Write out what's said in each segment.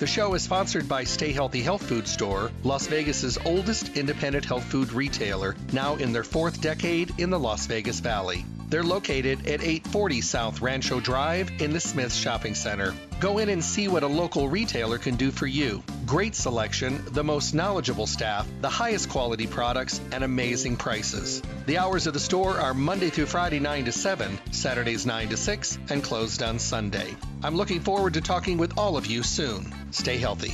The show is sponsored by Stay Healthy Health Food Store, Las Vegas's oldest independent health food retailer, now in their fourth decade in the Las Vegas Valley. They're located at 840 South Rancho Drive in the Smith Shopping Center. Go in and see what a local retailer can do for you. Great selection, the most knowledgeable staff, the highest quality products, and amazing prices. The hours of the store are Monday through Friday 9 to 7, Saturdays 9 to 6, and closed on Sunday. I'm looking forward to talking with all of you soon. Stay healthy.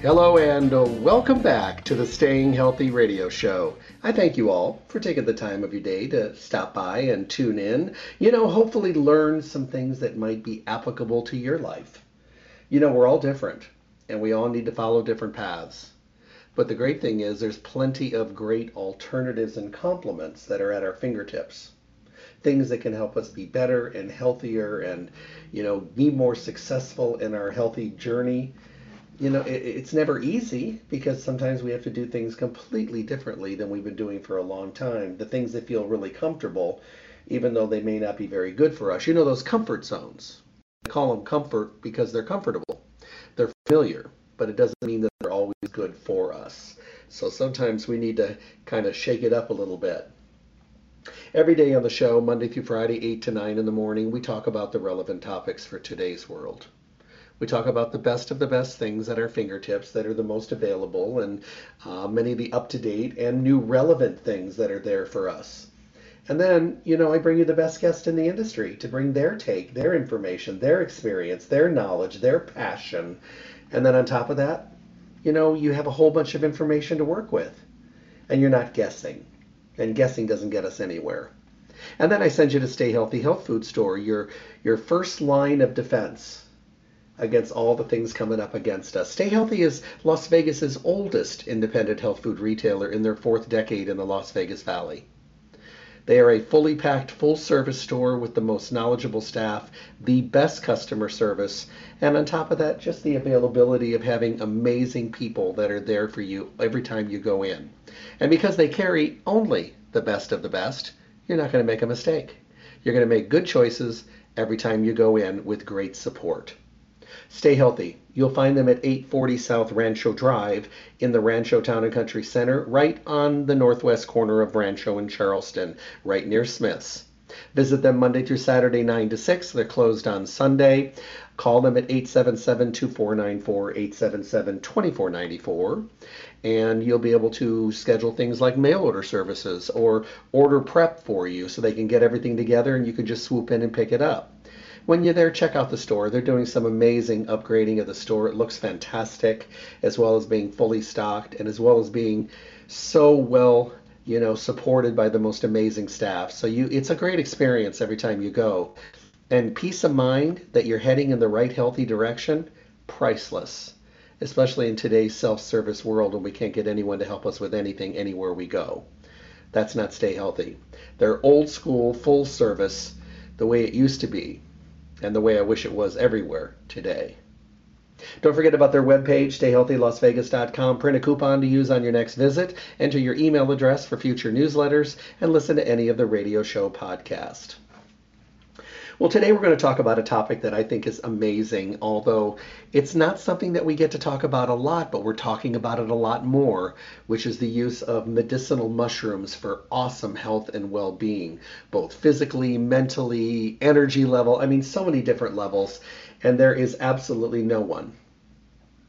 Hello and welcome back to the Staying Healthy Radio Show. I thank you all for taking the time of your day to stop by and tune in. You know, hopefully learn some things that might be applicable to your life. You know, we're all different and we all need to follow different paths. But the great thing is there's plenty of great alternatives and complements that are at our fingertips. Things that can help us be better and healthier and, you know, be more successful in our healthy journey you know, it, it's never easy because sometimes we have to do things completely differently than we've been doing for a long time. The things that feel really comfortable, even though they may not be very good for us. You know, those comfort zones. Call them comfort because they're comfortable. They're familiar, but it doesn't mean that they're always good for us. So sometimes we need to kind of shake it up a little bit. Every day on the show, Monday through Friday, 8 to 9 in the morning, we talk about the relevant topics for today's world. We talk about the best of the best things at our fingertips that are the most available and uh, many of the up to date and new relevant things that are there for us. And then, you know, I bring you the best guest in the industry to bring their take, their information, their experience, their knowledge, their passion. And then on top of that, you know, you have a whole bunch of information to work with. And you're not guessing. And guessing doesn't get us anywhere. And then I send you to Stay Healthy Health Food Store, your your first line of defense against all the things coming up against us. Stay Healthy is Las Vegas's oldest independent health food retailer in their fourth decade in the Las Vegas Valley. They are a fully packed, full service store with the most knowledgeable staff, the best customer service, and on top of that, just the availability of having amazing people that are there for you every time you go in. And because they carry only the best of the best, you're not going to make a mistake. You're going to make good choices every time you go in with great support. Stay healthy. You'll find them at 840 South Rancho Drive in the Rancho Town and Country Center, right on the northwest corner of Rancho and Charleston, right near Smith's. Visit them Monday through Saturday, 9 to 6. They're closed on Sunday. Call them at 877 2494 877 2494. And you'll be able to schedule things like mail order services or order prep for you so they can get everything together and you can just swoop in and pick it up when you're there, check out the store. They're doing some amazing upgrading of the store. It looks fantastic, as well as being fully stocked and as well as being so well, you know, supported by the most amazing staff. So you, it's a great experience every time you go. And peace of mind that you're heading in the right healthy direction, priceless. Especially in today's self-service world when we can't get anyone to help us with anything anywhere we go. That's not stay healthy. They're old school, full service, the way it used to be and the way I wish it was everywhere today. Don't forget about their webpage, stayhealthylasvegas.com. Print a coupon to use on your next visit. Enter your email address for future newsletters and listen to any of the radio show podcast. Well, today we're going to talk about a topic that I think is amazing, although it's not something that we get to talk about a lot, but we're talking about it a lot more, which is the use of medicinal mushrooms for awesome health and well being, both physically, mentally, energy level. I mean, so many different levels. And there is absolutely no one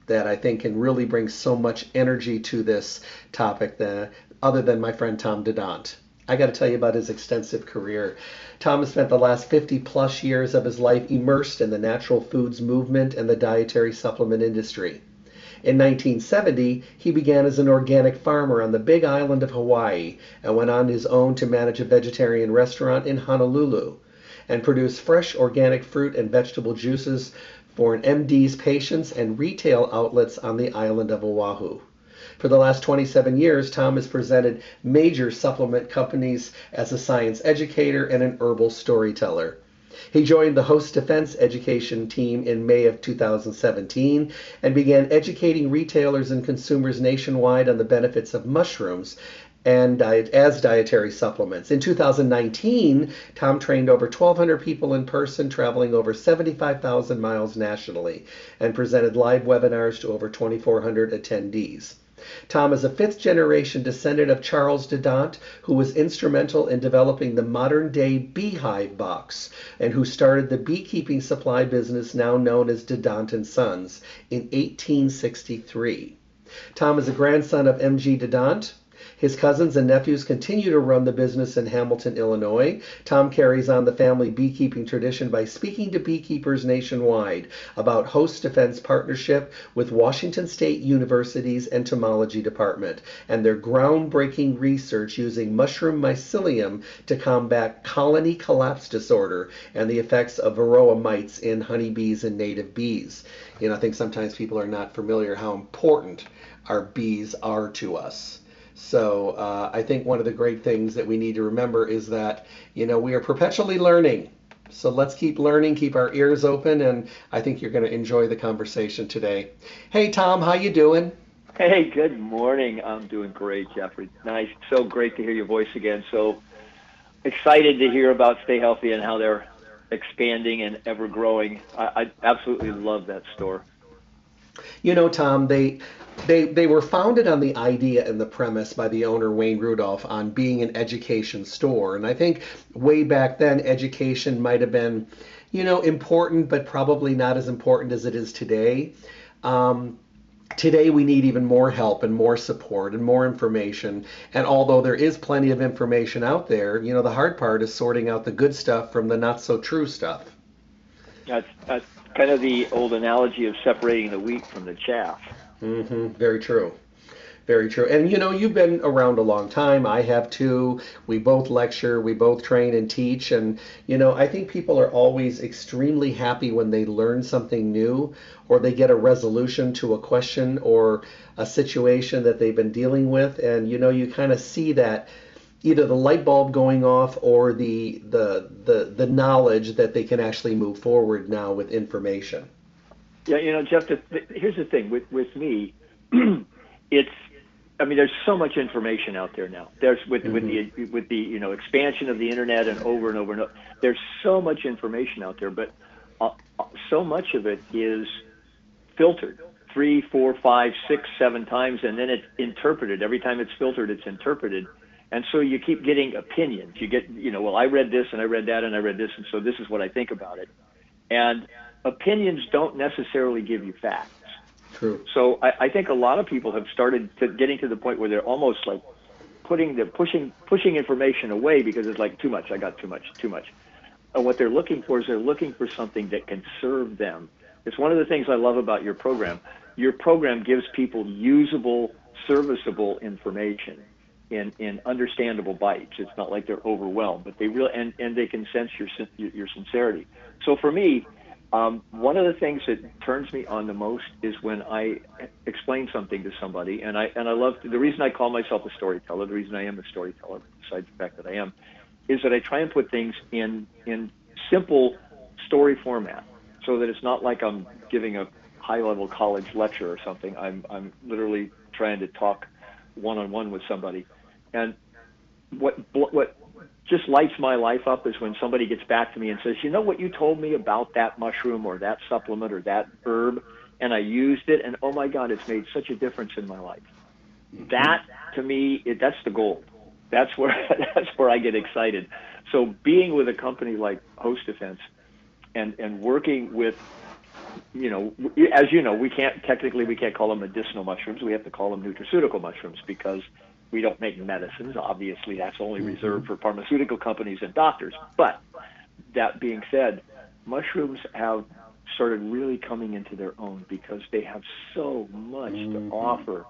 that I think can really bring so much energy to this topic that, other than my friend Tom Dadant. I got to tell you about his extensive career. Tom has spent the last 50 plus years of his life immersed in the natural foods movement and the dietary supplement industry. In 1970, he began as an organic farmer on the big island of Hawaii and went on his own to manage a vegetarian restaurant in Honolulu and produce fresh organic fruit and vegetable juices for an MD's patients and retail outlets on the island of Oahu. For the last 27 years, Tom has presented major supplement companies as a science educator and an herbal storyteller. He joined the Host Defense education team in May of 2017 and began educating retailers and consumers nationwide on the benefits of mushrooms and diet, as dietary supplements. In 2019, Tom trained over 1,200 people in person, traveling over 75,000 miles nationally, and presented live webinars to over 2,400 attendees. Tom is a fifth generation descendant of Charles Dadant, who was instrumental in developing the modern day beehive box and who started the beekeeping supply business now known as Dadant and Sons in 1863. Tom is a grandson of M.G. Dadant, his cousins and nephews continue to run the business in Hamilton, Illinois. Tom carries on the family beekeeping tradition by speaking to beekeepers nationwide about host defense partnership with Washington State University's entomology department and their groundbreaking research using mushroom mycelium to combat colony collapse disorder and the effects of varroa mites in honeybees and native bees. You know, I think sometimes people are not familiar how important our bees are to us. So uh, I think one of the great things that we need to remember is that you know we are perpetually learning. So let's keep learning, keep our ears open, and I think you're going to enjoy the conversation today. Hey Tom, how you doing? Hey, good morning. I'm doing great, Jeffrey. Nice, so great to hear your voice again. So excited to hear about Stay Healthy and how they're expanding and ever growing. I, I absolutely love that store. You know, Tom, they they they were founded on the idea and the premise by the owner Wayne Rudolph on being an education store, and I think way back then education might have been, you know, important, but probably not as important as it is today. Um, today we need even more help and more support and more information. And although there is plenty of information out there you know the hard part is sorting out the good stuff from the not so true stuff. That's, that's kind of the old analogy of separating the wheat from the chaff Mm-hmm. Very true. Very true. And you know, you've been around a long time. I have too. We both lecture, we both train and teach. And, you know, I think people are always extremely happy when they learn something new or they get a resolution to a question or a situation that they've been dealing with. And, you know, you kind of see that either the light bulb going off or the, the, the, the knowledge that they can actually move forward now with information. Yeah, you know, Jeff. The, the, here's the thing with with me, it's. I mean, there's so much information out there now. There's with mm-hmm. with the with the you know expansion of the internet and over and over and over. There's so much information out there, but uh, uh, so much of it is filtered three, four, five, six, seven times, and then it's interpreted. Every time it's filtered, it's interpreted. And so you keep getting opinions. You get, you know, well, I read this and I read that and I read this, and so this is what I think about it. And opinions don't necessarily give you facts. True. So I, I think a lot of people have started to getting to the point where they're almost like putting the pushing pushing information away because it's like too much. I got too much, too much. And what they're looking for is they're looking for something that can serve them. It's one of the things I love about your program. Your program gives people usable, serviceable information in in understandable bites. It's not like they're overwhelmed, but they really and and they can sense your your sincerity. So for me, um, one of the things that turns me on the most is when I explain something to somebody, and I and I love to, the reason I call myself a storyteller. The reason I am a storyteller, besides the fact that I am, is that I try and put things in in simple story format, so that it's not like I'm giving a high-level college lecture or something. I'm I'm literally trying to talk one-on-one with somebody, and what what just lights my life up is when somebody gets back to me and says, you know what you told me about that mushroom or that supplement or that herb, and I used it, and oh my God, it's made such a difference in my life. Mm-hmm. That to me, it, that's the goal. That's where that's where I get excited. So being with a company like Host Defense, and and working with, you know, as you know, we can't technically we can't call them medicinal mushrooms. We have to call them nutraceutical mushrooms because we don't make medicines. Obviously, that's only mm-hmm. reserved for pharmaceutical companies and doctors. But that being said, mushrooms have started really coming into their own because they have so much mm-hmm. to offer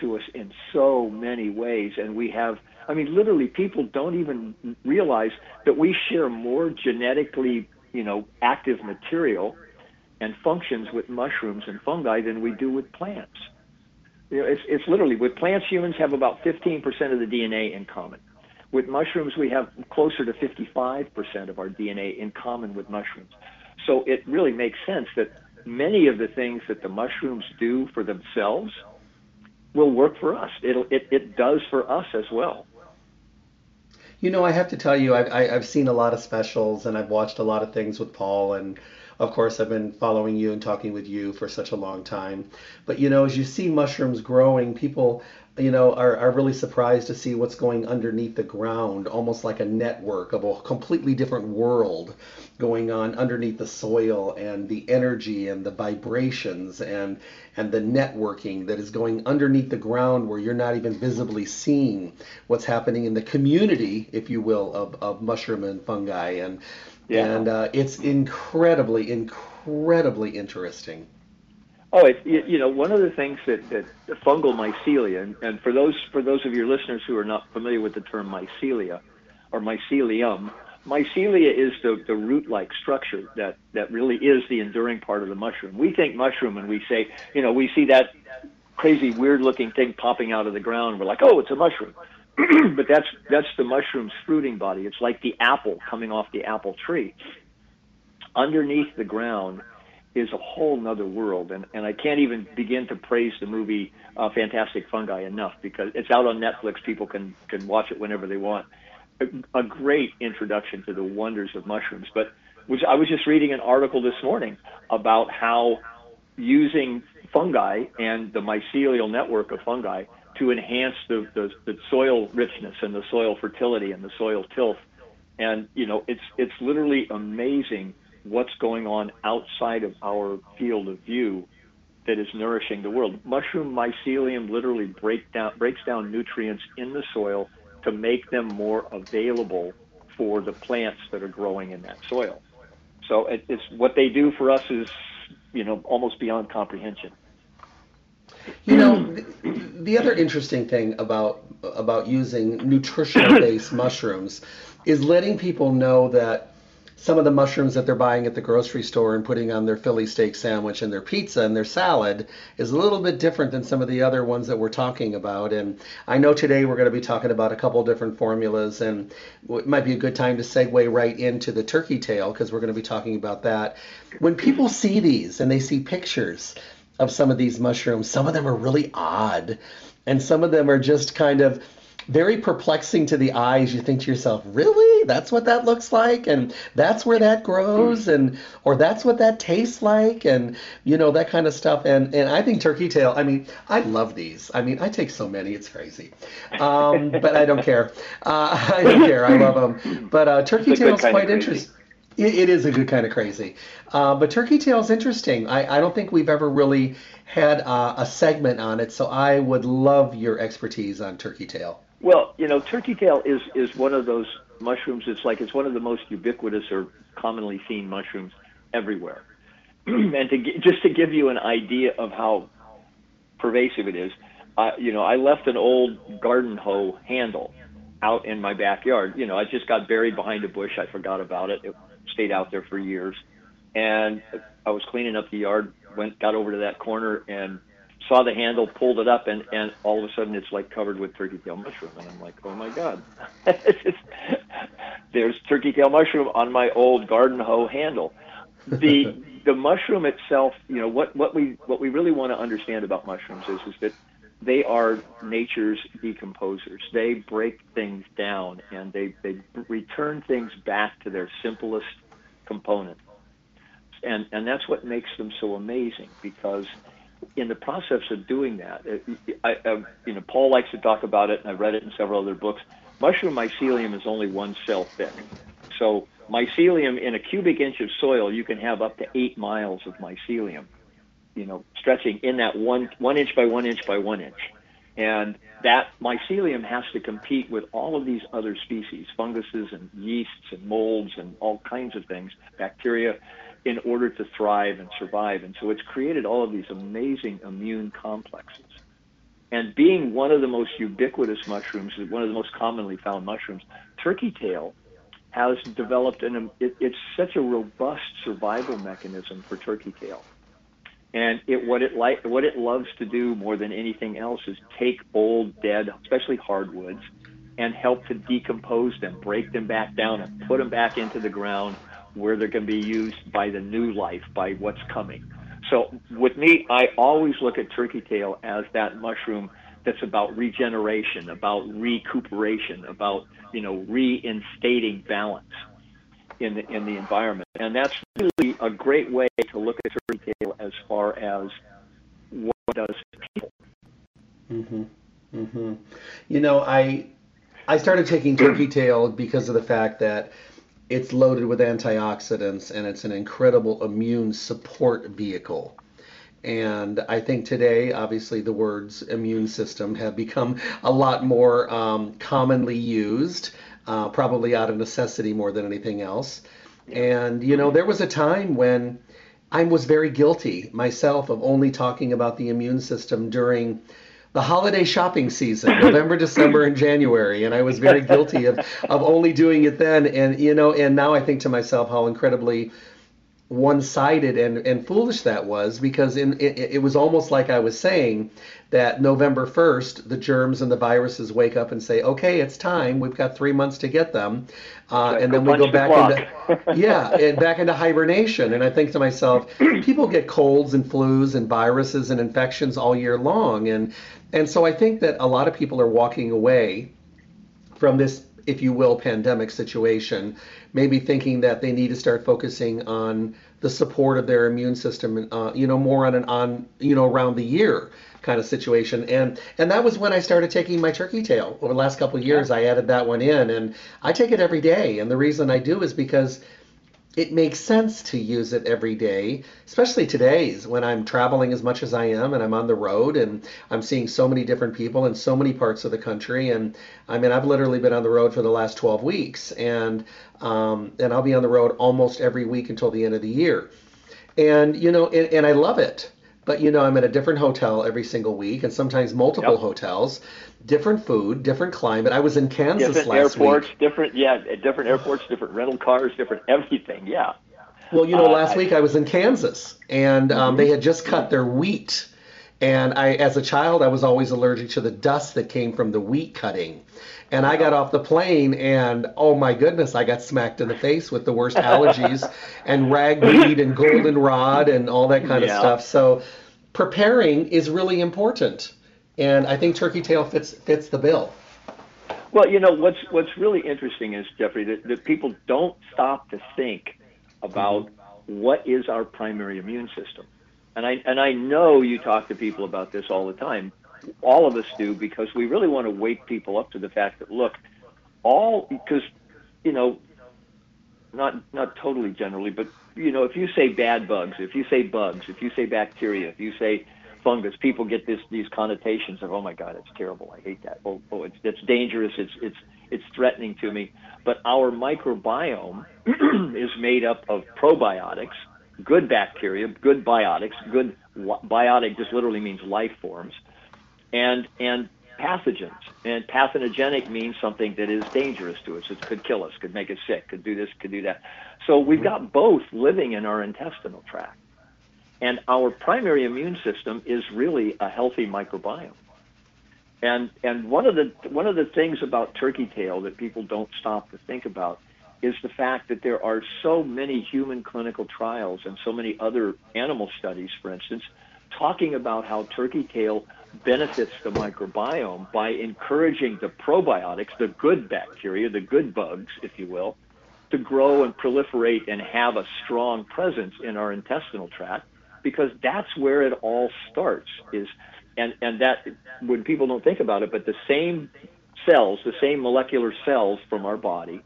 to us in so many ways. And we have, I mean, literally, people don't even realize that we share more genetically, you know, active material and functions with mushrooms and fungi than we do with plants. You know, it's, it's literally with plants, humans have about 15% of the DNA in common. With mushrooms, we have closer to 55% of our DNA in common with mushrooms. So it really makes sense that many of the things that the mushrooms do for themselves will work for us. It'll, it, it does for us as well. You know, I have to tell you, I've, I've seen a lot of specials and I've watched a lot of things with Paul. And of course, I've been following you and talking with you for such a long time. But, you know, as you see mushrooms growing, people you know, are, are really surprised to see what's going underneath the ground, almost like a network of a completely different world going on underneath the soil and the energy and the vibrations and and the networking that is going underneath the ground where you're not even visibly seeing what's happening in the community, if you will, of, of mushroom and fungi and yeah. and uh, it's incredibly, incredibly interesting. Oh, it, you know, one of the things that, that fungal mycelia, and, and for those for those of your listeners who are not familiar with the term mycelia or mycelium, mycelia is the, the root-like structure that, that really is the enduring part of the mushroom. We think mushroom and we say, you know, we see that crazy weird-looking thing popping out of the ground. We're like, oh, it's a mushroom. but that's that's the mushroom's fruiting body. It's like the apple coming off the apple tree. Underneath the ground is a whole nother world. And, and I can't even begin to praise the movie uh, Fantastic Fungi enough because it's out on Netflix. People can, can watch it whenever they want. A, a great introduction to the wonders of mushrooms. But was, I was just reading an article this morning about how using fungi and the mycelial network of fungi to enhance the, the, the soil richness and the soil fertility and the soil tilth. And, you know, it's, it's literally amazing what's going on outside of our field of view that is nourishing the world. Mushroom mycelium literally break down, breaks down nutrients in the soil to make them more available for the plants that are growing in that soil. So it, it's what they do for us is, you know, almost beyond comprehension. You know, hmm. The, the other interesting thing about about using nutritional based mushrooms is letting people know that some of the mushrooms that they're buying at the grocery store and putting on their Philly steak sandwich and their pizza and their salad is a little bit different than some of the other ones that we're talking about. And I know today we're going to be talking about a couple different formulas, and it might be a good time to segue right into the turkey tail because we're going to be talking about that. When people see these and they see pictures of some of these mushrooms, some of them are really odd, and some of them are just kind of very perplexing to the eyes. You think to yourself, really? That's what that looks like? And that's where that grows? And, or that's what that tastes like? And, you know, that kind of stuff. And, and I think turkey tail, I mean, I love these. I mean, I take so many, it's crazy. Um, but I don't care. Uh, I don't care. I love them. But uh, turkey tail is quite interesting. It, it is a good kind of crazy. Uh, but turkey tail is interesting. I, I don't think we've ever really had uh, a segment on it, so I would love your expertise on turkey tail. Well, you know, turkey tail is is one of those mushrooms. It's like it's one of the most ubiquitous or commonly seen mushrooms everywhere. and to just to give you an idea of how pervasive it is, uh, you know, I left an old garden hoe handle out in my backyard. You know, I just got buried behind a bush. I forgot about it. It stayed out there for years, and I was cleaning up the yard. Went got over to that corner and saw the handle, pulled it up, and and all of a sudden it's like covered with turkey tail mushroom, and I'm like, oh my god, there's turkey tail mushroom on my old garden hoe handle. The the mushroom itself, you know, what what we what we really want to understand about mushrooms is is that they are nature's decomposers. They break things down and they they return things back to their simplest component. And and that's what makes them so amazing because in the process of doing that, I, I, you know, Paul likes to talk about it, and I've read it in several other books. Mushroom mycelium is only one cell thick. So mycelium in a cubic inch of soil, you can have up to eight miles of mycelium, you know, stretching in that one one inch by one inch by one inch. And that mycelium has to compete with all of these other species, funguses and yeasts and molds and all kinds of things, bacteria, in order to thrive and survive. And so it's created all of these amazing immune complexes. And being one of the most ubiquitous mushrooms, one of the most commonly found mushrooms, turkey tail has developed an, it, it's such a robust survival mechanism for turkey tail And it what it like what it loves to do more than anything else is take old, dead, especially hardwoods, and help to decompose them, break them back down, and put them back into the ground where they're going to be used by the new life, by what's coming. So with me, I always look at turkey tail as that mushroom that's about regeneration, about recuperation, about you know reinstating balance in the in the environment, and that's really a great way to look at turkey tail as far as what does people. Mhm. Mm-hmm. You know, I I started taking turkey tail because of the fact that it's loaded with antioxidants and it's an incredible immune support vehicle. And I think today, obviously, the words immune system have become a lot more um, commonly used, uh, probably out of necessity more than anything else. And, you know, there was a time when I was very guilty myself of only talking about the immune system during the holiday shopping season, November, December, and January, and I was very guilty of, of only doing it then. And you know, and now I think to myself how incredibly one-sided and, and foolish that was because in, it, it was almost like I was saying that November 1st, the germs and the viruses wake up and say, okay, it's time. We've got three months to get them. Uh, and then we go back into, yeah, and back into hibernation. And I think to myself, people get colds and flus and viruses and infections all year long. And, and so I think that a lot of people are walking away from this if you will, pandemic situation, maybe thinking that they need to start focusing on the support of their immune system, uh, you know, more on an on, you know, around the year kind of situation. And and that was when I started taking my turkey tail over the last couple of years. Yeah. I added that one in, and I take it every day. And the reason I do is because it makes sense to use it every day, especially today's when I'm traveling as much as I am and I'm on the road and I'm seeing so many different people in so many parts of the country. And I mean, I've literally been on the road for the last 12 weeks, and um, and I'll be on the road almost every week until the end of the year. And you know, and, and I love it. But you know, I'm at a different hotel every single week, and sometimes multiple yep. hotels different food, different climate. I was in Kansas different last airports, week. Different, yeah, different airports, different rental cars, different everything. Yeah. Well, you know, uh, last I, week I was in Kansas, and um, mm-hmm. they had just cut their wheat. And I, as a child, I was always allergic to the dust that came from the wheat cutting. And I got off the plane, and oh my goodness, I got smacked in the face with the worst allergies, and ragweed and goldenrod and all that kind yeah. of stuff. So preparing is really important and I think turkey tail fits fits the bill. Well, you know what's what's really interesting is Jeffrey that, that people don't stop to think about what is our primary immune system, and I and I know you talk to people about this all the time. All of us do because we really want to wake people up to the fact that look, all because you know, not not totally generally, but you know, if you say bad bugs, if you say bugs, if you say bacteria, if you say fungus, people get this these connotations of oh my god, it's terrible. I hate that. Oh, oh it's it's dangerous. It's it's it's threatening to me. But our microbiome is made up of probiotics, good bacteria, good biotics, good biotic just literally means life forms, and and pathogens. And pathogenic means something that is dangerous to us. It could kill us, could make us sick, could do this, could do that. So we've got both living in our intestinal tract. And our primary immune system is really a healthy microbiome. And and one of the one of the things about turkey tail that people don't stop to think about is the fact that there are so many human clinical trials and so many other animal studies, for instance, talking about how turkey tail benefits the microbiome by encouraging the probiotics, the good bacteria, the good bugs, if you will, to grow and proliferate and have a strong presence in our intestinal tract because that's where it all starts is and and that when people don't think about it but the same cells the same molecular cells from our body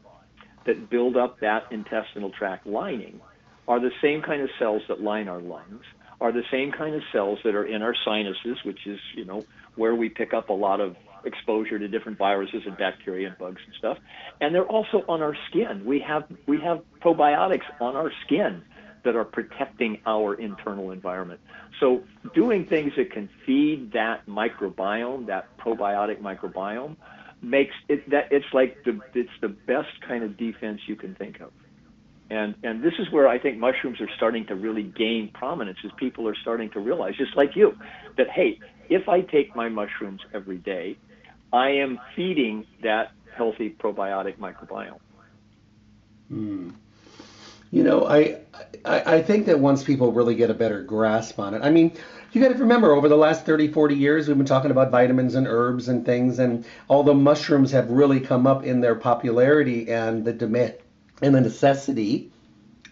that build up that intestinal tract lining are the same kind of cells that line our lungs are the same kind of cells that are in our sinuses which is you know where we pick up a lot of exposure to different viruses and bacteria and bugs and stuff. And they're also on our skin. We have we have probiotics on our skin that are protecting our internal environment. So doing things that can feed that microbiome, that probiotic microbiome, makes it that it's like the it's the best kind of defense you can think of. And and this is where I think mushrooms are starting to really gain prominence as people are starting to realize, just like you, that hey, if I take my mushrooms every day, I am feeding that healthy probiotic microbiome. Hmm. You know, I, I I think that once people really get a better grasp on it, I mean, you got to remember over the last 30, 40 years, we've been talking about vitamins and herbs and things, and although mushrooms have really come up in their popularity and the demand and the necessity,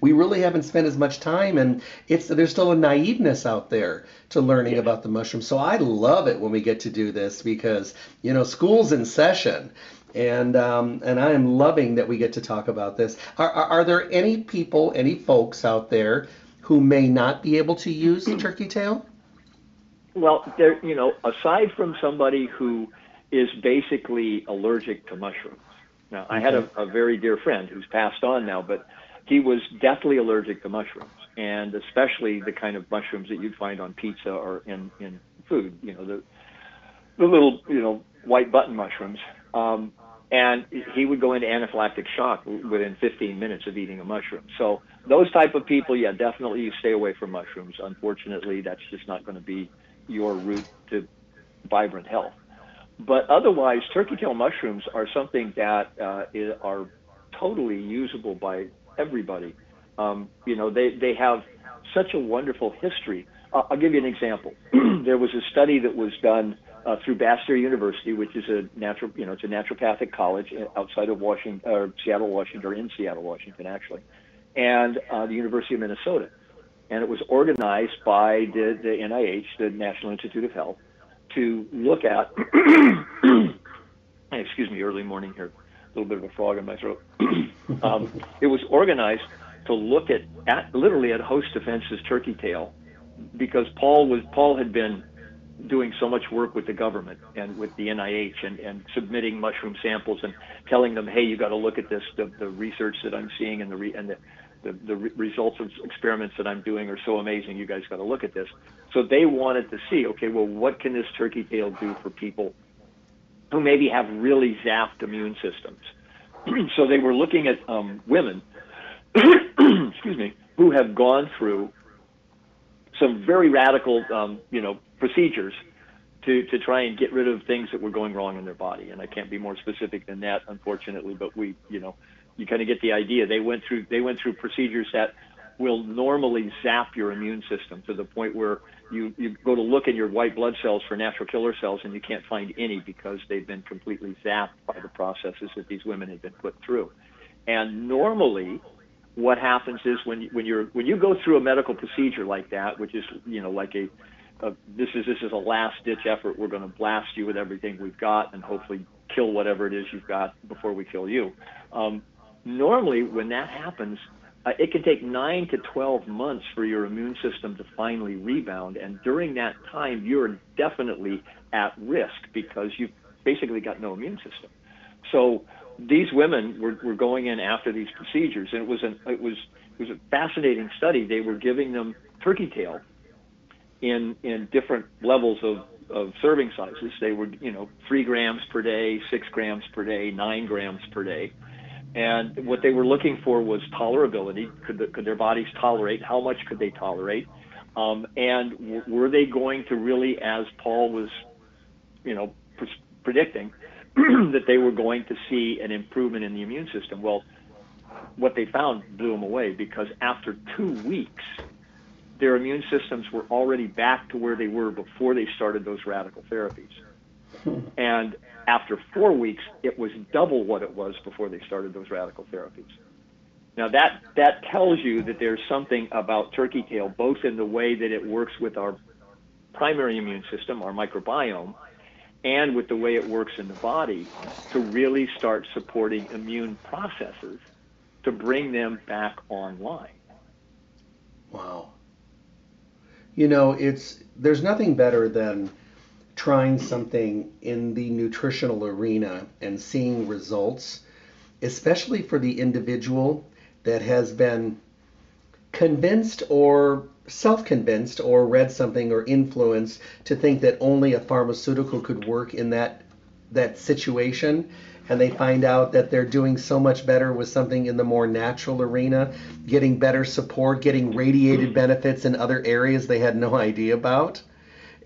we really haven't spent as much time, and it's there's still a naiveness out there to learning about the mushrooms. So I love it when we get to do this because you know school's in session, and um, and I am loving that we get to talk about this. Are, are, are there any people, any folks out there who may not be able to use the turkey tail? Well, there, you know, aside from somebody who is basically allergic to mushrooms. Now, I had a, a very dear friend who's passed on now, but he was deathly allergic to mushrooms, and especially the kind of mushrooms that you'd find on pizza or in in food. You know, the the little you know white button mushrooms. Um, and he would go into anaphylactic shock within 15 minutes of eating a mushroom. So those type of people, yeah, definitely you stay away from mushrooms. Unfortunately, that's just not going to be your route to vibrant health. But otherwise, turkey tail mushrooms are something that uh, are totally usable by everybody. Um, you know, they, they have such a wonderful history. Uh, I'll give you an example. there was a study that was done uh, through Bastyr University, which is a natural, you know, it's a naturopathic college outside of Washington, or Seattle, Washington, or in Seattle, Washington, actually, and uh, the University of Minnesota. And it was organized by the, the NIH, the National Institute of Health, to look at. excuse me, early morning here, a little bit of a frog in my throat. um, it was organized to look at, at literally at host defense's turkey tail, because Paul was Paul had been doing so much work with the government and with the NIH and, and submitting mushroom samples and telling them, hey, you got to look at this. The, the research that I'm seeing and the re, and the, the, the re- results of experiments that I'm doing are so amazing. You guys got to look at this. So they wanted to see, okay, well, what can this turkey tail do for people who maybe have really zapped immune systems? so they were looking at um, women, excuse me, who have gone through some very radical, um, you know, procedures to, to try and get rid of things that were going wrong in their body. And I can't be more specific than that, unfortunately, but we, you know, you kind of get the idea. They went through, they went through procedures that will normally zap your immune system to the point where you, you go to look in your white blood cells for natural killer cells and you can't find any because they've been completely zapped by the processes that these women had been put through. And normally, what happens is when you, when you're when you go through a medical procedure like that, which is you know like a uh, this is this is a last ditch effort. We're going to blast you with everything we've got and hopefully kill whatever it is you've got before we kill you. Um, normally, when that happens, uh, it can take nine to 12 months for your immune system to finally rebound. And during that time, you're definitely at risk because you've basically got no immune system. So these women were, were going in after these procedures, and it was an it was it was a fascinating study. They were giving them turkey tail in in different levels of of serving sizes. They were you know three grams per day, six grams per day, nine grams per day. And what they were looking for was tolerability. Could, the, could their bodies tolerate? How much could they tolerate? Um, and w- were they going to really, as Paul was, you know, pr- predicting, that they were going to see an improvement in the immune system? Well, what they found blew them away because after two weeks, their immune systems were already back to where they were before they started those radical therapies. Hmm. And after four weeks, it was double what it was before they started those radical therapies. Now that that tells you that there's something about turkey tail, both in the way that it works with our primary immune system, our microbiome, and with the way it works in the body, to really start supporting immune processes to bring them back online. Wow. You know, it's there's nothing better than trying something in the nutritional arena and seeing results, especially for the individual that has been convinced or self convinced or read something or influenced to think that only a pharmaceutical could work in that that situation and they find out that they're doing so much better with something in the more natural arena, getting better support, getting radiated benefits in other areas they had no idea about.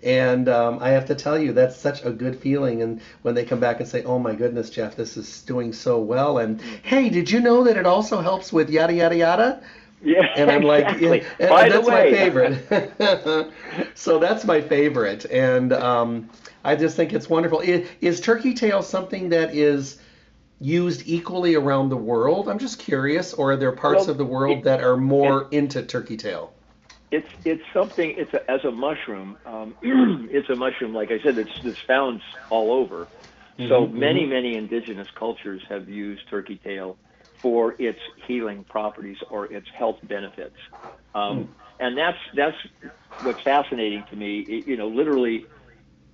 And um, I have to tell you, that's such a good feeling. And when they come back and say, "Oh my goodness, Jeff, this is doing so well," and hey, did you know that it also helps with yada yada yada? Yeah, and I'm exactly. like, yeah, By that's the my favorite. so that's my favorite, and um, I just think it's wonderful. Is, is turkey tail something that is used equally around the world? I'm just curious, or are there parts Well, of the world it- that are more into turkey tail? It's it's something. It's a, as a mushroom. Um, it's a mushroom, like I said, it's it's found all over. So Mhm, many many indigenous cultures have used turkey tail for its healing properties or its health benefits, um, and that's that's what's fascinating to me. It- you know, literally,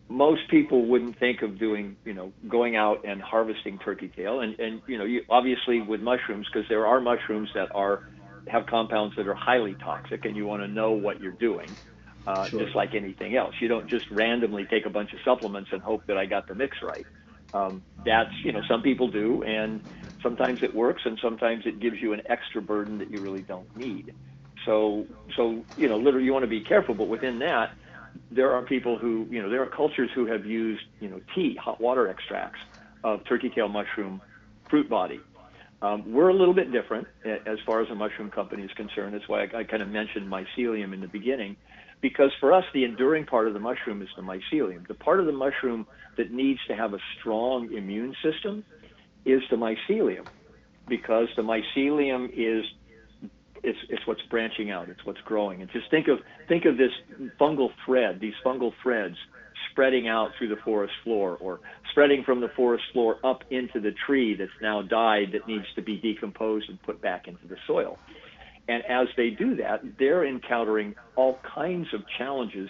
most people wouldn't think of doing you know going out and harvesting turkey tail, and and you know, you, obviously with mushrooms because there are mushrooms that are have compounds that are highly toxic, and you want to know what you're doing. Uh, Sure. Just like anything else, you don't just randomly take a bunch of supplements and hope that I got the mix right. Um, that's you know some people do, and sometimes it works, and sometimes it gives you an extra burden that you really don't need. So so you know literally you want to be careful, but within that, there are people who you know there are cultures who have used you know tea, hot water extracts of turkey tail mushroom fruit body. Um, we're a little bit different as far as a mushroom company is concerned. That's why I, I kind of mentioned mycelium in the beginning, because for us, the enduring part of the mushroom is the mycelium. The part of the mushroom that needs to have a strong immune system is the mycelium, because the mycelium is it's, it's what's branching out, it's what's growing. And just think of think of this fungal thread, these fungal threads spreading out through the forest floor or spreading from the forest floor up into the tree that's now died that needs to be decomposed and put back into the soil. And as they do that, they're encountering all kinds of challenges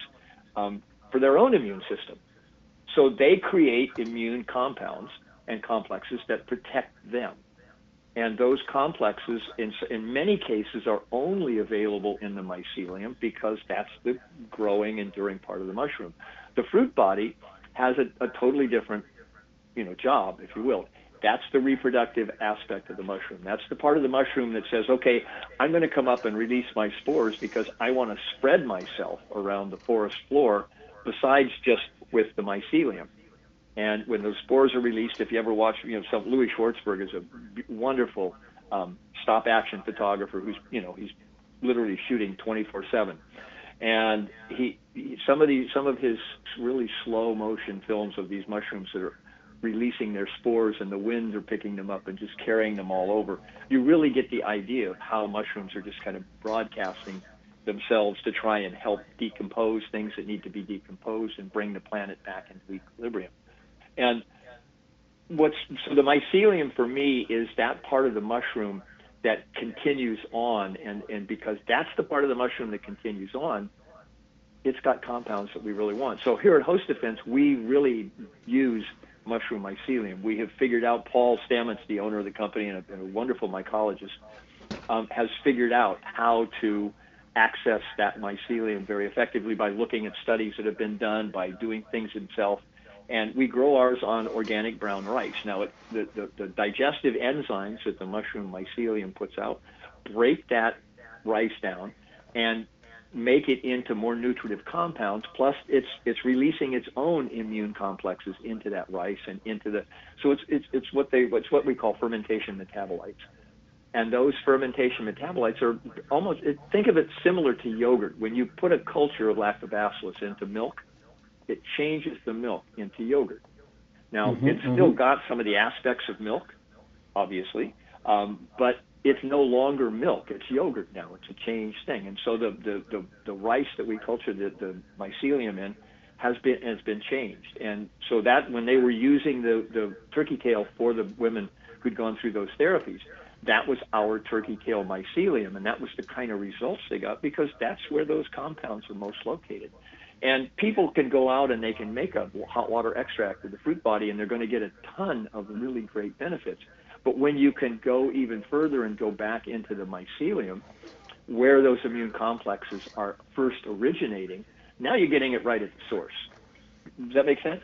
um, for their own immune system. So they create immune compounds and complexes that protect them. And those complexes, in, in many cases, are only available in the mycelium because that's the growing, enduring part of the mushroom. The fruit body has a, a totally different, you know, job, if you will. That's the reproductive aspect of the mushroom. That's the part of the mushroom that says, okay, I'm going to come up and release my spores because I want to spread myself around the forest floor besides just with the mycelium. And when those spores are released, if you ever watch, you know, some Louis Schwartzberg is a wonderful um, stop action photographer who's, you know, he's literally shooting 24/7. And he, he some of these some of his really slow motion films of these mushrooms that are releasing their spores and the winds are picking them up and just carrying them all over. You really get the idea of how mushrooms are just kind of broadcasting themselves to try and help decompose things that need to be decomposed and bring the planet back into equilibrium. And what's so the mycelium for me is that part of the mushroom that continues on. And and because that's the part of the mushroom that continues on it's got compounds that we really want. So here at host defense we really use mushroom mycelium. We have figured out paul stamets the owner of the company and a, and a wonderful mycologist um, has figured out how to access that mycelium very effectively by looking at studies that have been done by doing things himself and we grow ours on organic brown rice. Now, it, the, the, the digestive enzymes that the mushroom mycelium puts out break that rice down and make it into more nutritive compounds. Plus, it's it's releasing its own immune complexes into that rice and into the so it's it's it's what they it's what we call fermentation metabolites. And those fermentation metabolites are almost think of it similar to yogurt. When you put a culture of lactobacillus into milk, it changes the milk into yogurt. Now, Mhm, it's still mhm. got some of the aspects of milk, obviously, um, but it's no longer milk. It's yogurt now. It's a changed thing. And so the, the, the, the rice that we culture the, the mycelium in has been has been changed. And so that when they were using the, the turkey tail for the women who'd gone through those therapies, that was our turkey tail mycelium, and that was the kind of results they got because that's where those compounds are most located. And people can go out and they can make a hot water extract of the fruit body, and they're going to get a ton of really great benefits. But when you can go even further and go back into the mycelium, where those immune complexes are first originating, now you're getting it right at the source. Does that make sense?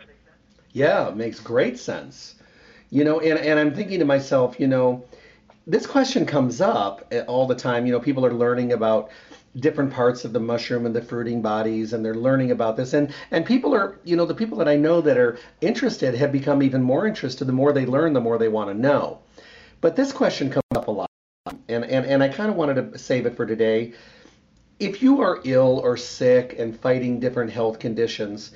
Yeah, it makes great sense. You know, and, and I'm thinking to myself, you know, this question comes up eh, all the time. You know, people are learning about different parts of the mushroom and the fruiting bodies and they're learning about this. And and people are you know the people that I know that are interested have become even more interested. The more they learn the more they want to know. But this question comes up a lot and and, and I kind of wanted to save it for today. If you are ill or sick and fighting different health conditions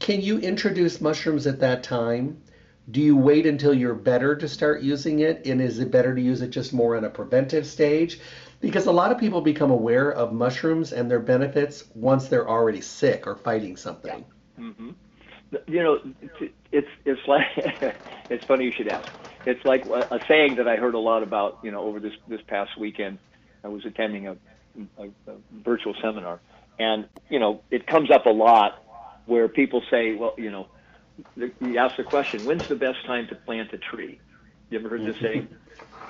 can you introduce mushrooms at that time? Do you wait until you're better to start using it? And is it better to use it just more in a preventive stage because a lot of people become aware of mushrooms and their benefits once they're already sick or fighting something. Yeah. Mm-hmm. You know, it's it's like it's funny you should ask. It's like a, saying that I heard a lot about. You know, over this this past weekend, I was attending a, a, a virtual seminar, and you know, it comes up a lot where people say, well, you know, you ask the question, when's the best time to plant a tree? You ever heard this saying?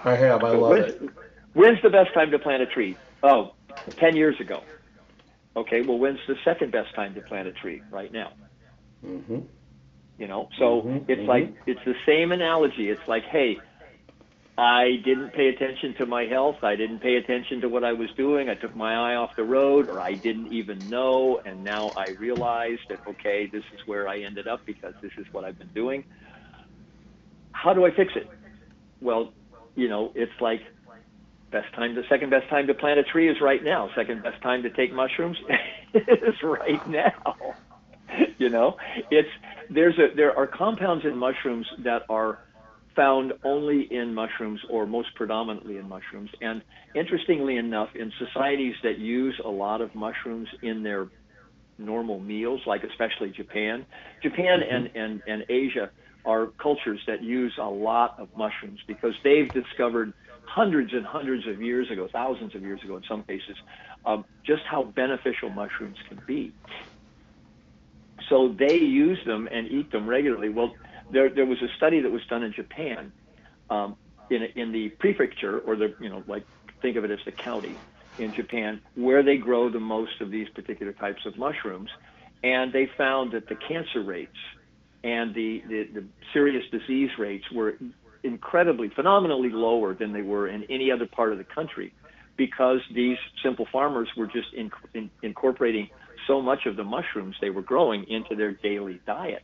I have. I love it When's the best time to plant a tree? Oh, 10 years ago. Okay, well, when's the second best time to plant a tree? Right now. Mm-hmm. You know, so mm-hmm. it's mm-hmm. like, it's the same analogy. It's like, hey, I didn't pay attention to my health. I didn't pay attention to what I was doing. I took my eye off the road, or I didn't even know. And now I realize that, okay, this is where I ended up because this is what I've been doing. How do I fix it? Well, you know, it's like best time the second best time to plant a tree is right now. Second best time to take mushrooms is right now. You know it's there's a there are compounds in mushrooms that are found only in mushrooms or most predominantly in mushrooms. And interestingly enough in societies that use a lot of mushrooms in their normal meals like especially japan japan mm-hmm. and, and, and asia are cultures that use a lot of mushrooms because they've discovered hundreds and hundreds of years ago, thousands of years ago in some cases, um, just how beneficial mushrooms can be. So they use them and eat them regularly. Well, there, there was a study that was done in Japan, um, in, in the prefecture, or the, you know, like think of it as the county in Japan, where they grow the most of these particular types of mushrooms. And they found that the cancer rates and the, the, the serious disease rates were incredibly, phenomenally lower than they were in any other part of the country because these simple farmers were just in, in, incorporating so much of the mushrooms they were growing into their daily diet.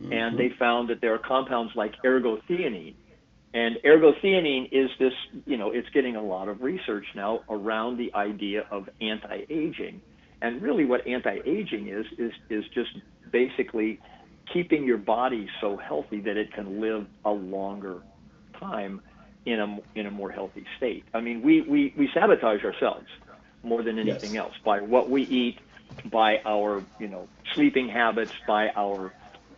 Mm-hmm. And they found that there are compounds like ergothioneine. And ergothioneine is this, you know, it's getting a lot of research now around the idea of anti aging. And really, what anti aging is, is, is just basically keeping your body so healthy that it can live a longer time in a in a more healthy state. I mean, we we, we sabotage ourselves more than anything yes. else by what we eat, by our you know sleeping habits, by our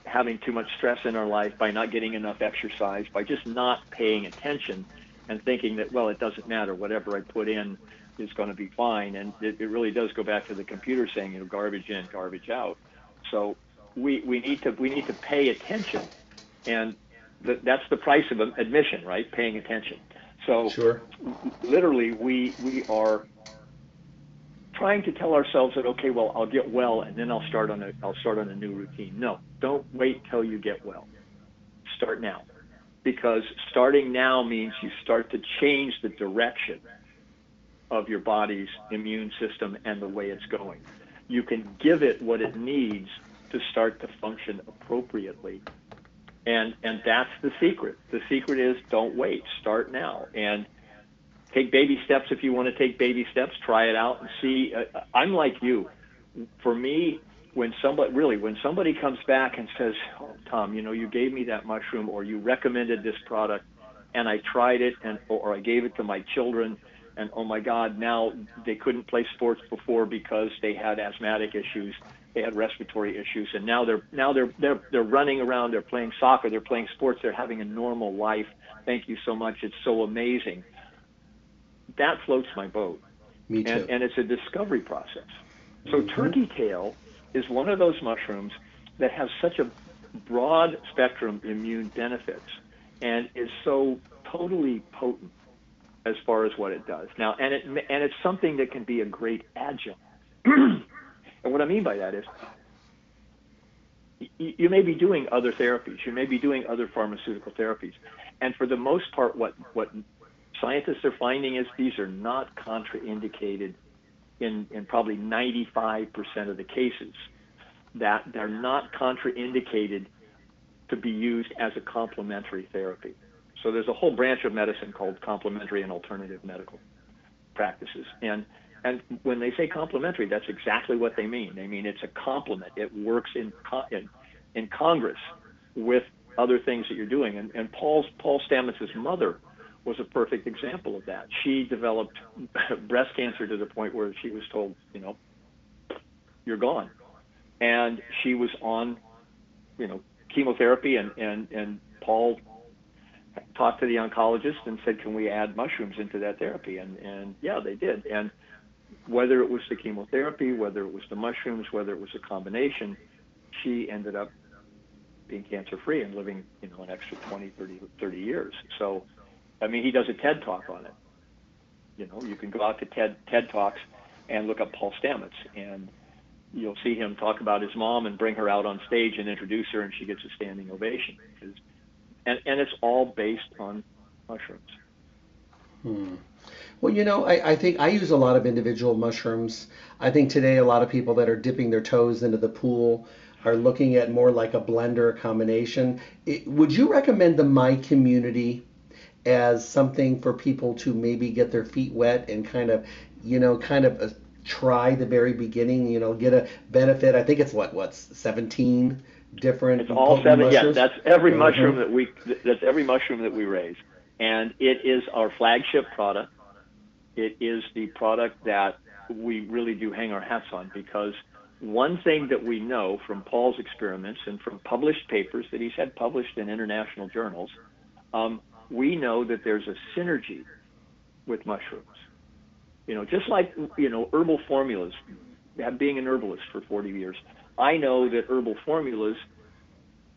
having too much stress in our life, by not getting enough exercise, by just not paying attention and thinking that well it doesn't matter whatever I put in is going to be fine and it, it really does go back to the computer saying you know garbage in garbage out so we, we need to we need to pay attention and that's the price of admission, right? Paying attention. So sure. literally, we we are trying to tell ourselves that okay, well, I'll get well and then I'll start on a I'll start on a new routine. No, don't wait till you get well. Start now, because starting now means you start to change the direction of your body's immune system and the way it's going. You can give it what it needs to start to function appropriately and and that's the secret. The secret is don't wait. Start now and take baby steps if you want to take baby steps. Try it out and see. Uh, I'm like you. For me, when somebody really when somebody comes back and says, oh, "Tom, you know, you gave me that mushroom or you recommended this product, and I tried it and or I gave it to my children." And oh my God, now they couldn't play sports before because they had asthmatic issues they had respiratory issues, and now they're now they're they're they're running around. They're playing soccer. They're playing sports. They're having a normal life. Thank you so much. It's so amazing. That floats my boat. Me too. And, and it's a discovery process. So mm-hmm. turkey tail is one of those mushrooms that has such a broad spectrum immune benefits and is so totally potent as far as what it does. Now, and it and it's something that can be a great adjunct. And what I mean by that is, you, may be doing other therapies, you may be doing other pharmaceutical therapies, and for the most part, what what scientists are finding is these are not contraindicated in, in probably 95% of the cases, that they're not contraindicated to be used as a complementary therapy. So there's a whole branch of medicine called complementary and alternative medical practices. And and when they say complementary, that's exactly what they mean. They mean it's a complement. It works in in, in Congress with other things that you're doing. And, and Paul's Paul Stamets's mother was a perfect example of that. She developed breast cancer to the point where she was told, you know, you're gone. And she was on, you know, chemotherapy and, and, and Paul talked to the oncologist and said, can we add mushrooms into that therapy? And, and yeah, they did. And whether it was the chemotherapy, whether it was the mushrooms, whether it was a combination, she ended up being cancer free and living, you know, an extra 20, 30, 30 years. So I mean, he does a TED talk on it. You know, you can go out to TED TED talks and look up Paul Stamets, and you'll see him talk about his mom and bring her out on stage and introduce her, and she gets a standing ovation. And and it's all based on mushrooms. Hmm. Well, you know, I, I think I use a lot of individual mushrooms. I think today a lot of people that are dipping their toes into the pool are looking at more like a blender combination. It, would you recommend the My Community as something for people to maybe get their feet wet and kind of, you know, kind of uh, try the very beginning, you know, get a benefit. I think it's what, what's 17 different. It's all seven. Yeah, that's every mm-hmm. mushroom that we. That's every mushroom that we raise, and it is our flagship product. It is the product that we really do hang our hats on because one thing that we know from Paul's experiments and from published papers that he's had published in international journals, um, we know that there's a synergy with mushrooms. You know, just like, you know, herbal formulas, being an herbalist for 40 years, I know that herbal formulas,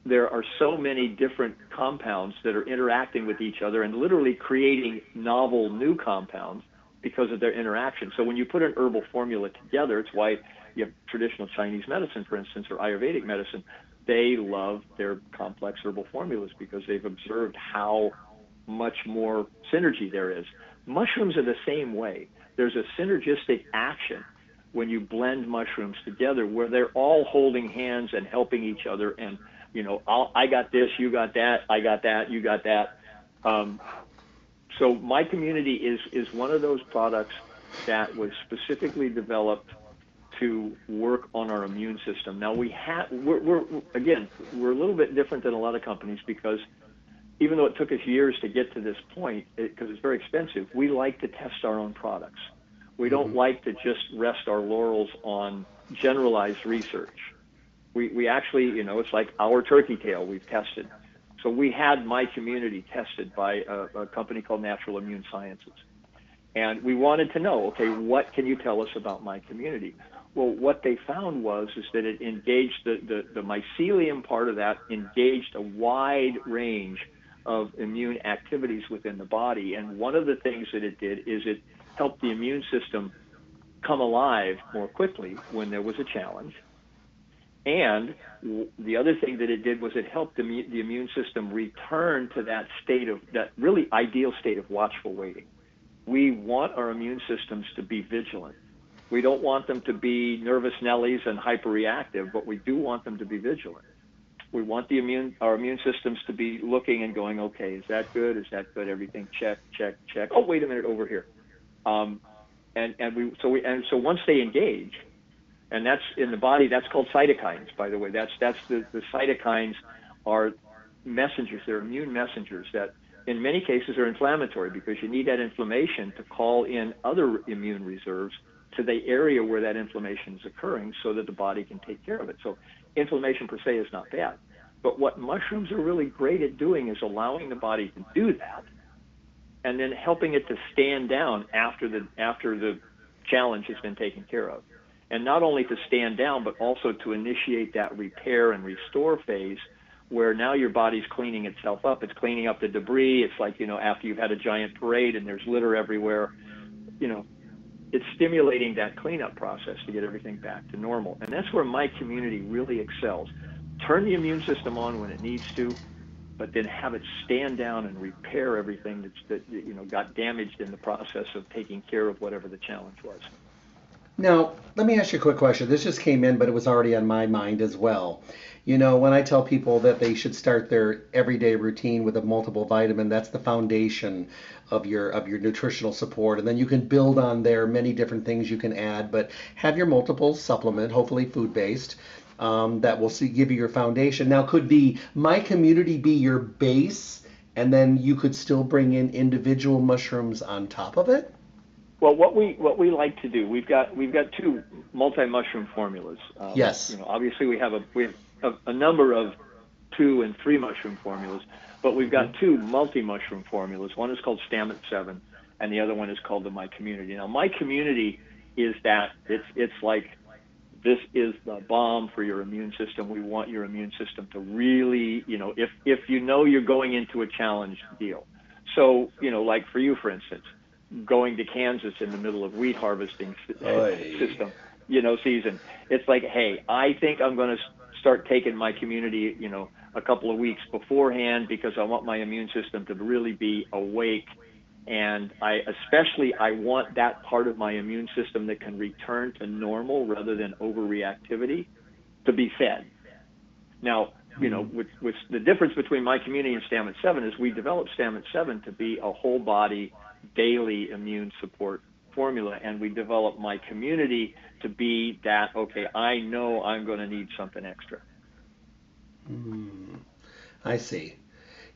there are so many different compounds that are interacting with each other and literally creating novel new compounds because of their interaction. So when you put an herbal formula together, it's why you have traditional Chinese medicine, for instance, or Ayurvedic medicine. They love their complex herbal formulas because they've observed how much more synergy there is. Mushrooms are the same way. There's a synergistic action when you blend mushrooms together where they're all holding hands and helping each other and you know I'll, i got this you got that i got that you got that um, so my community is is one of those products that was specifically developed to work on our immune system now we have we're, we're again we're a little bit different than a lot of companies because even though it took us years to get to this point, because it, it's very expensive, we like to test our own products. We don't mm-hmm. like to just rest our laurels on generalized research. We, we actually, you know, it's like our turkey tail we've tested. So we had my community tested by a, a company called Natural Immune Sciences. And we wanted to know, okay, what can you tell us about my community? Well, what they found was is that it engaged the, the, the mycelium part of that engaged a wide range of immune activities within the body. And one of the things that it did is it helped the immune system come alive more quickly when there was a challenge. And the other thing that it did was it helped the, the immune system return to that state of that really ideal state of watchful waiting. We want our immune systems to be vigilant. We don't want them to be nervous Nellies and hyperreactive, but we do want them to be vigilant we want the immune our immune systems to be looking and going, okay, is that good? Is that good? Everything check, check, check. Oh, wait a minute, over here. Um, and and we so we and so once they engage, and that's in the body. That's called cytokines, by the way. That's that's the the cytokines are messengers. They're immune messengers that in many cases are inflammatory because you need that inflammation to call in other immune reserves to the area where that inflammation is occurring so that the body can take care of it. So inflammation per se is not bad. But what mushrooms are really great at doing is allowing the body to do that and then helping it to stand down after the after the challenge has been taken care of. And not only to stand down, but also to initiate that repair and restore phase where now your body's cleaning itself up. It's cleaning up the debris. It's like, you know, after you've had a giant parade and there's litter everywhere, you know, it's stimulating that cleanup process to get everything back to normal. And that's where my community really excels. turn the immune system on when it needs to, but then have it stand down and repair everything that's that you know got damaged in the process of taking care of whatever the challenge was. Now, let me ask you a quick question. This just came in, but it was already on my mind as well. You know, when I tell people that they should start their everyday routine with a multiple vitamin, that's the foundation of your of your nutritional support, and then you can build on there many different things you can add. But have your multiple supplement, hopefully food based, um, that will see, give you your foundation. Now, could the my community be your base, and then you could still bring in individual mushrooms on top of it? Well, what we what we like to do, we've got we've got two multi mushroom formulas. Um, yes. You know, obviously we have a we have a, a, number of two and three mushroom formulas, but we've got mm-hmm. two multi mushroom formulas. One is called Stamets Seven, and the other one is called the My Community. Now, My Community is that it's it's like this is the bomb for your immune system. We want your immune system to really, you know, if if you know you're going into a challenge deal. So, you know, like for you, for instance, going to Kansas in the middle of wheat harvesting uh, system, you know, season. It's like, hey, I think I'm going to start taking my community, you know, a couple of weeks beforehand because I want my immune system to really be awake. And I especially I want that part of my immune system that can return to normal rather than overreactivity to be fed. Now, you know, hmm. with, with the difference between my community and Stamets 7 is we developed Stamets 7 to be a whole body daily immune support formula and we developed my community to be that okay i know i'm going to need something extra. Mm, i see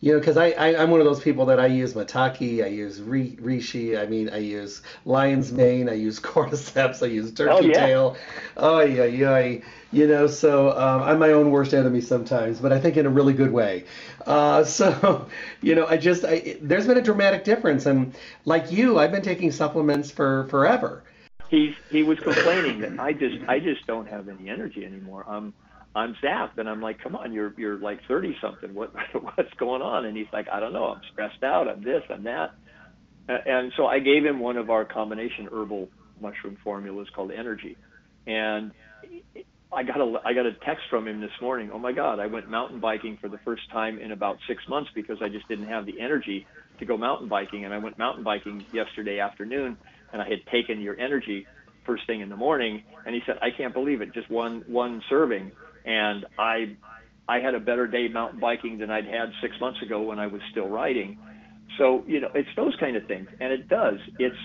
you know, because I, I am one of those people that I use Maitake, I use Reishi, I mean, I use lion's mane, I use cordyceps, I use turkey oh, yeah. tail. Oh yeah, yeah. You know, so um, I'm my own worst enemy sometimes, but I think in a really good way. Uh, so, you know, I just I, there's been a dramatic difference, and like you, I've been taking supplements for forever. He's he was complaining that I just I just don't have any energy anymore. Um I'm zapped, and I'm like, come on, you're you're like 30 something. What what's going on? And he's like, I don't know. I'm stressed out. I'm this. I'm that. And so I gave him one of our combination herbal mushroom formulas called Energy, and I got a I got a text from him this morning. Oh my God, I went mountain biking for the first time in about six months because I just didn't have the energy to go mountain biking, and I went mountain biking yesterday afternoon, and I had taken your energy first thing in the morning, and he said, I can't believe it, just one one serving and I I had a better day mountain biking than I'd had six months ago when I was still riding. So you know, it's those kind of things, and it does. It's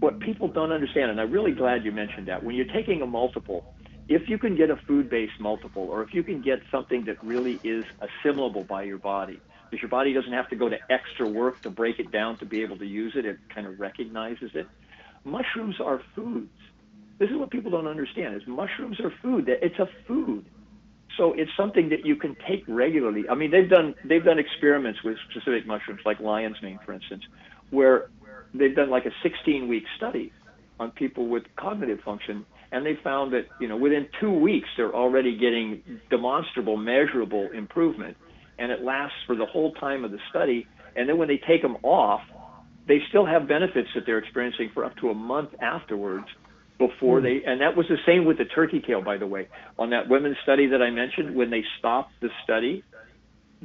what people don't understand, and I'm really glad you mentioned that. When you're taking a multiple, if you can get a food-based multiple, or if you can get something that really is assimilable by your body, because your body doesn't have to go to extra work to break it down to be able to use it, it kind of recognizes it. Mushrooms are foods. This is what people don't understand: is mushrooms are food. It's a food so it's something that you can take regularly. I mean, they've done they've done experiments with specific mushrooms, like lion's mane, for instance, where they've done like a 16 week study on people with cognitive function, and they found that you know within two weeks they're already getting demonstrable, measurable improvement, and it lasts for the whole time of the study. And then when they take them off, they still have benefits that they're experiencing for up to a month afterwards before hmm. they and that was the same with the turkey tail by the way on that women's study that i mentioned when they stopped the study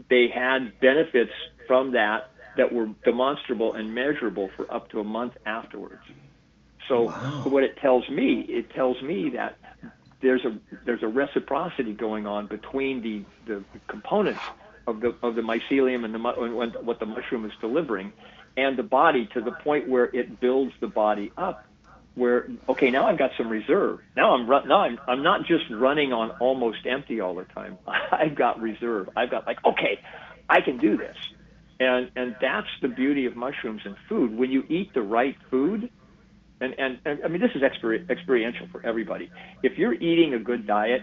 they had benefits from that that were demonstrable and measurable for up to a month afterwards so wow. what it tells me it tells me that there's a there's a reciprocity going on between the the components of the of the mycelium and the what the mushroom is delivering and the body to the point where it builds the body up where okay now I've got some reserve. Now I'm run, now I'm I'm not just running on almost empty all the time. I've got reserve. I've got like okay I can do this. And and that's the beauty of mushrooms and food. When you eat the right food and and, and I mean this is exper- experiential for everybody. If you're eating a good diet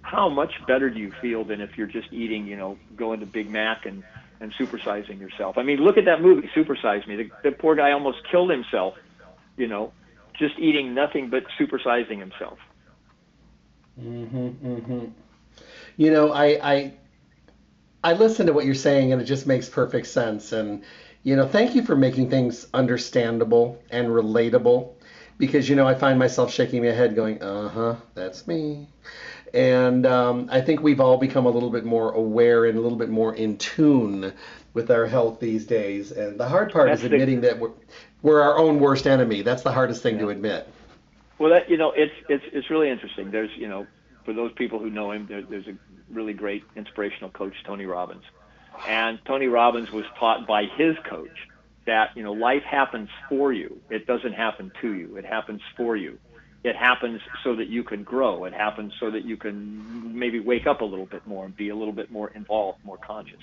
how much better do you feel than if you're just eating you know going to Big Mac and and supersizing yourself? I mean look at that movie Supersize Me. The, the poor guy almost killed himself you know just eating nothing but supersizing himself. Mhm, mhm. You know, I I I listen to what you're saying and it just makes perfect sense and you know, thank you for making things understandable and relatable because you know, I find myself shaking my head going, "Uh-huh, that's me." And um, I think we've all become a little bit more aware and a little bit more in tune with our health these days. And the hard part That's is admitting the... that we're, we're our own worst enemy. That's the hardest thing yeah. to admit. Well, that you know, it's it's it's really interesting. There's you know, for those people who know him, there, there's a really great inspirational coach, Tony Robbins, and Tony Robbins was taught by his coach that you know life happens for you. It doesn't happen to you. It happens for you. It happens so that you can grow. It happens so that you can maybe wake up a little bit more and be a little bit more involved, more conscious.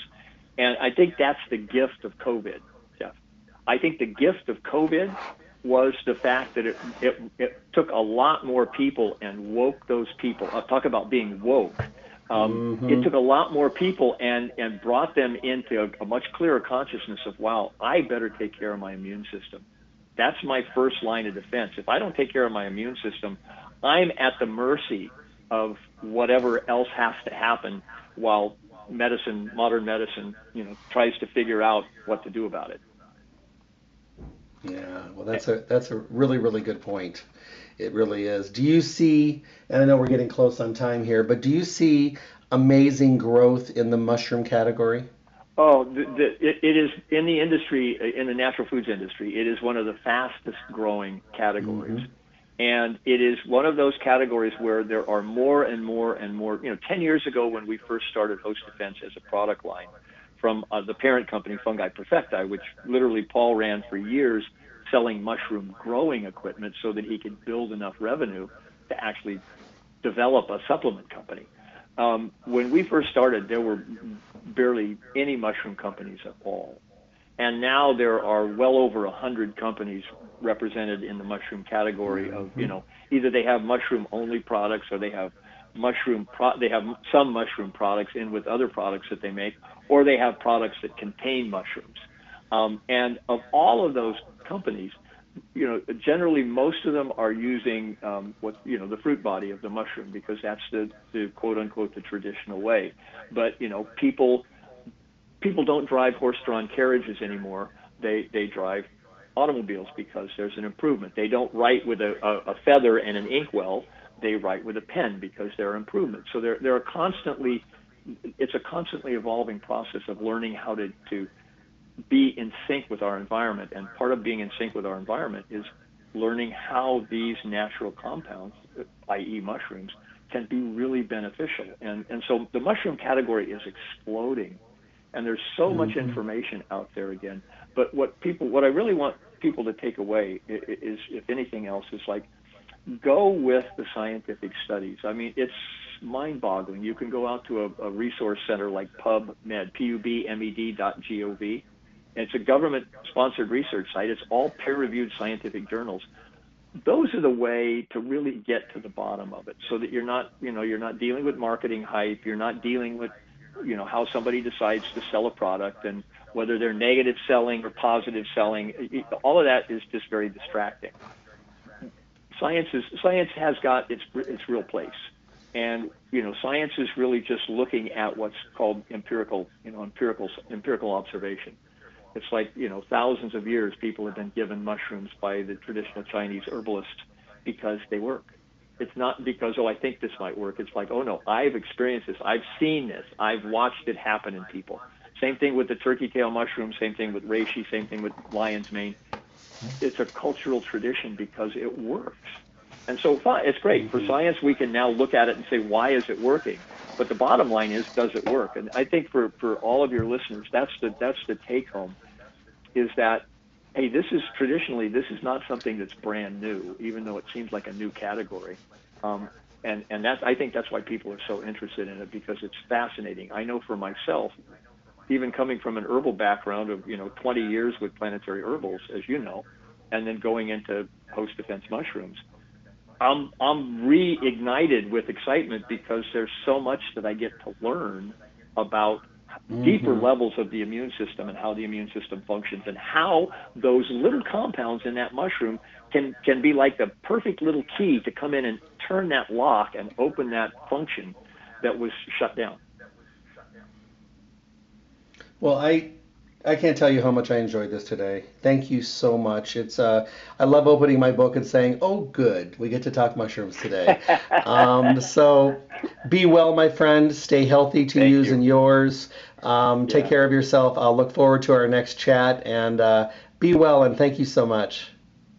And I think that's the gift of COVID. I think the gift of COVID was the fact that it, it, it took a lot more people and woke those people. I'll talk about being woke. Um, mm-hmm. It took a lot more people and, and brought them into a, a much clearer consciousness of, wow, I better take care of my immune system. That's my first line of defense. If I don't take care of my immune system, I'm at the mercy of whatever else has to happen while medicine, modern medicine, you know, tries to figure out what to do about it. Yeah, well, that's a that's a really really good point. It really is. Do you see? And I know we're getting close on time here, but do you see amazing growth in the mushroom category? Oh, the, the, it, it is in the industry, in the natural foods industry. It is one of the fastest growing categories. Mm-hmm. And it is one of those categories where there are more and more and more. You know, 10 years ago when we first started Host Defense as a product line, from uh, the parent company Fungi Perfecti, which literally Paul ran for years selling mushroom growing equipment so that he could build enough revenue to actually develop a supplement company. Um, when we first started, there were barely any mushroom companies at all. And now there are well over a hundred companies represented in the mushroom category of, you know, either they have mushroom only products or they have mushroom pro- they have some mushroom products in with other products that they make, or they have products that contain mushrooms. Um, and of all of those companies, you know, generally most of them are using um, what you know the fruit body of the mushroom because that's the, the quote unquote the traditional way. But you know, people people don't drive horse-drawn carriages anymore. They they drive automobiles because there's an improvement. They don't write with a, a, a feather and an inkwell they write with a pen because there are improvements. So there, there are constantly, it's a constantly evolving process of learning how to, to be in sync with our environment. And part of being in sync with our environment is learning how these natural compounds, i.e., mushrooms, can be really beneficial. And, and so the mushroom category is exploding. And there's so mm-hmm. much information out there again. But what people, what I really want people to take away is, if anything else, is like go with the scientific studies. I mean, it's mind-boggling. You can go out to a, a resource center like PubMed, P-U-B-M-E-D dot G-O-V. It's a government-sponsored research site. It's all peer-reviewed scientific journals. Those are the way to really get to the bottom of it, so that you're not, you know, you're not dealing with marketing hype. You're not dealing with, you know, how somebody decides to sell a product and whether they're negative selling or positive selling. All of that is just very distracting science is science has got its its real place, and you know science is really just looking at what's called empirical you know empirical empirical observation. It's like you know thousands of years people have been given mushrooms by the traditional Chinese herbalist because they work. It's not because oh I think this might work. It's like oh no I've experienced this. I've seen this. I've watched it happen in people. Same thing with the turkey tail mushroom. Same thing with reishi. Same thing with lion's mane it's a cultural tradition because it works. And so it's great. For mm-hmm. science, we can now look at it and say, why is it working? But the bottom line is, does it work? And I think for, for all of your listeners, that's the, that's the take home is that, hey, this is traditionally, this is not something that's brand new, even though it seems like a new category. Um, and, and that's, I think that's why people are so interested in it because it's fascinating. I know for myself, even coming from an herbal background of you know 20 years with planetary herbals, as you know, and then going into host defense mushrooms, I'm I'm reignited with excitement because there's so much that I get to learn about mm-hmm. deeper levels of the immune system and how the immune system functions and how those little compounds in that mushroom can can be like the perfect little key to come in and turn that lock and open that function that was shut down. Well, I I can't tell you how much I enjoyed this today. Thank you so much. It's uh, I love opening my book and saying, "Oh, good, we get to talk mushrooms today." um, so, be well, my friend. Stay healthy to you and yours. Um, take care of yourself. I'll look forward to our next chat and uh, be well. And thank you so much.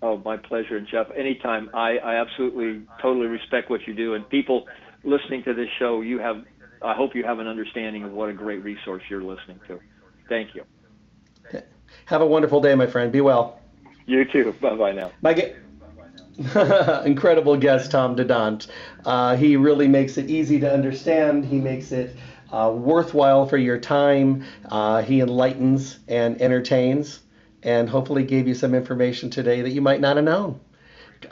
Oh, my pleasure, Jeff. Anytime. I, I absolutely, totally respect what you do. And people listening to this show, you have. I hope you have an understanding of what a great resource you're listening to. Thank you. Have a wonderful day, my friend. Be well. You too. Bye bye now. My ge- incredible guest, Tom Dadant. Uh, he really makes it easy to understand. He makes it uh, worthwhile for your time. Uh, he enlightens and entertains, and hopefully gave you some information today that you might not have known.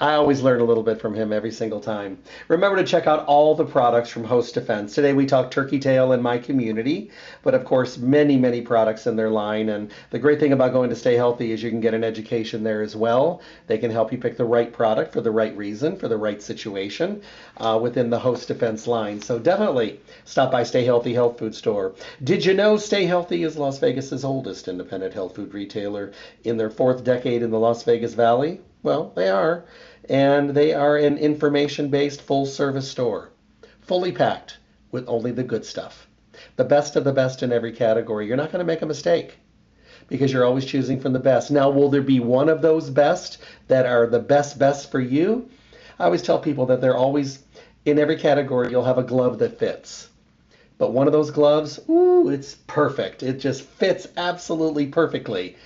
I always learn a little bit from him every single time. Remember to check out all the products from Host Defense. Today we talked turkey tail in my community, but of course many, many products in their line. And the great thing about going to Stay Healthy is you can get an education there as well. They can help you pick the right product for the right reason, for the right situation uh, within the Host Defense line. So definitely stop by Stay Healthy Health Food Store. Did you know Stay Healthy is Las Vegas's oldest independent health food retailer in their fourth decade in the Las Vegas Valley? Well, they are. And they are an information based full service store, fully packed with only the good stuff. The best of the best in every category. You're not going to make a mistake because you're always choosing from the best. Now, will there be one of those best that are the best best for you? I always tell people that they're always in every category, you'll have a glove that fits. But one of those gloves, ooh, it's perfect. It just fits absolutely perfectly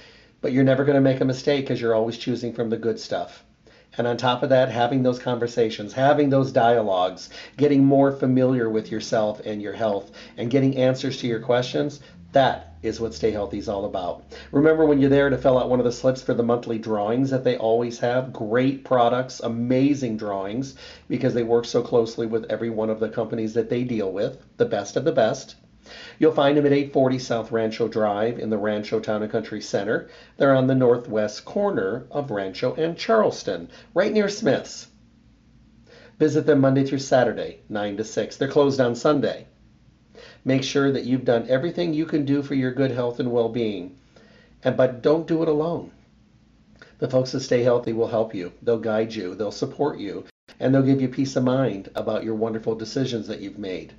but you're never going to make a mistake because you're always choosing from the good stuff. And on top of that, having those conversations, having those dialogues, getting more familiar with yourself and your health, and getting answers to your questions, that is what Stay Healthy is all about. Remember when you're there to fill out one of the slips for the monthly drawings that they always have? Great products, amazing drawings, because they work so closely with every one of the companies that they deal with, the best of the best. You'll find them at 840 South Rancho Drive in the Rancho Town and Country Center. They're on the northwest corner of Rancho and Charleston, right near Smith's. Visit them Monday through Saturday, 9 to 6. They're closed on Sunday. Make sure that you've done everything you can do for your good health and well-being. And but don't do it alone. The folks that stay healthy will help you. They'll guide you, they'll support you, and they'll give you peace of mind about your wonderful decisions that you've made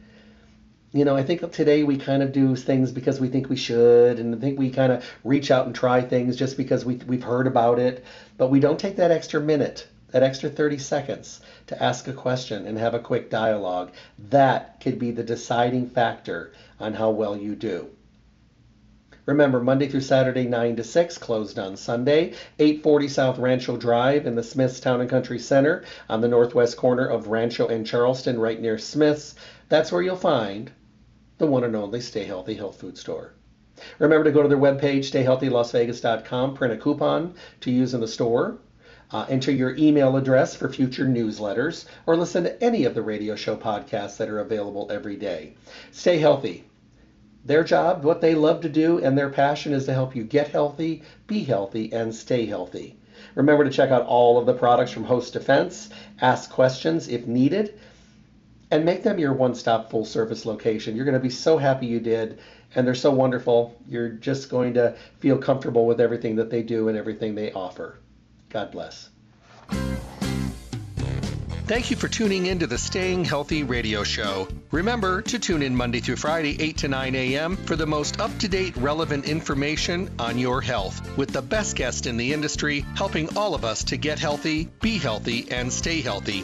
you know, I think today we kind of do things because we think we should, and I think we kind of reach out and try things just because we, we've heard about it, but we don't take that extra minute, that extra 30 seconds to ask a question and have a quick dialogue. That could be the deciding factor on how well you do. Remember, Monday through Saturday, 9 to 6, closed on Sunday, 840 South Rancho Drive in the Smiths Town and Country Center on the northwest corner of Rancho and Charleston, right near Smiths. That's where you'll find the one and only Stay Healthy Health Food Store. Remember to go to their webpage, stayhealthylasvegas.com, print a coupon to use in the store, uh, enter your email address for future newsletters, or listen to any of the radio show podcasts that are available every day. Stay healthy. Their job, what they love to do, and their passion is to help you get healthy, be healthy, and stay healthy. Remember to check out all of the products from Host Defense, ask questions if needed, and make them your one stop full service location. You're going to be so happy you did, and they're so wonderful. You're just going to feel comfortable with everything that they do and everything they offer. God bless. Thank you for tuning in to the Staying Healthy radio show. Remember to tune in Monday through Friday, 8 to 9 a.m. for the most up to date, relevant information on your health with the best guest in the industry, helping all of us to get healthy, be healthy, and stay healthy.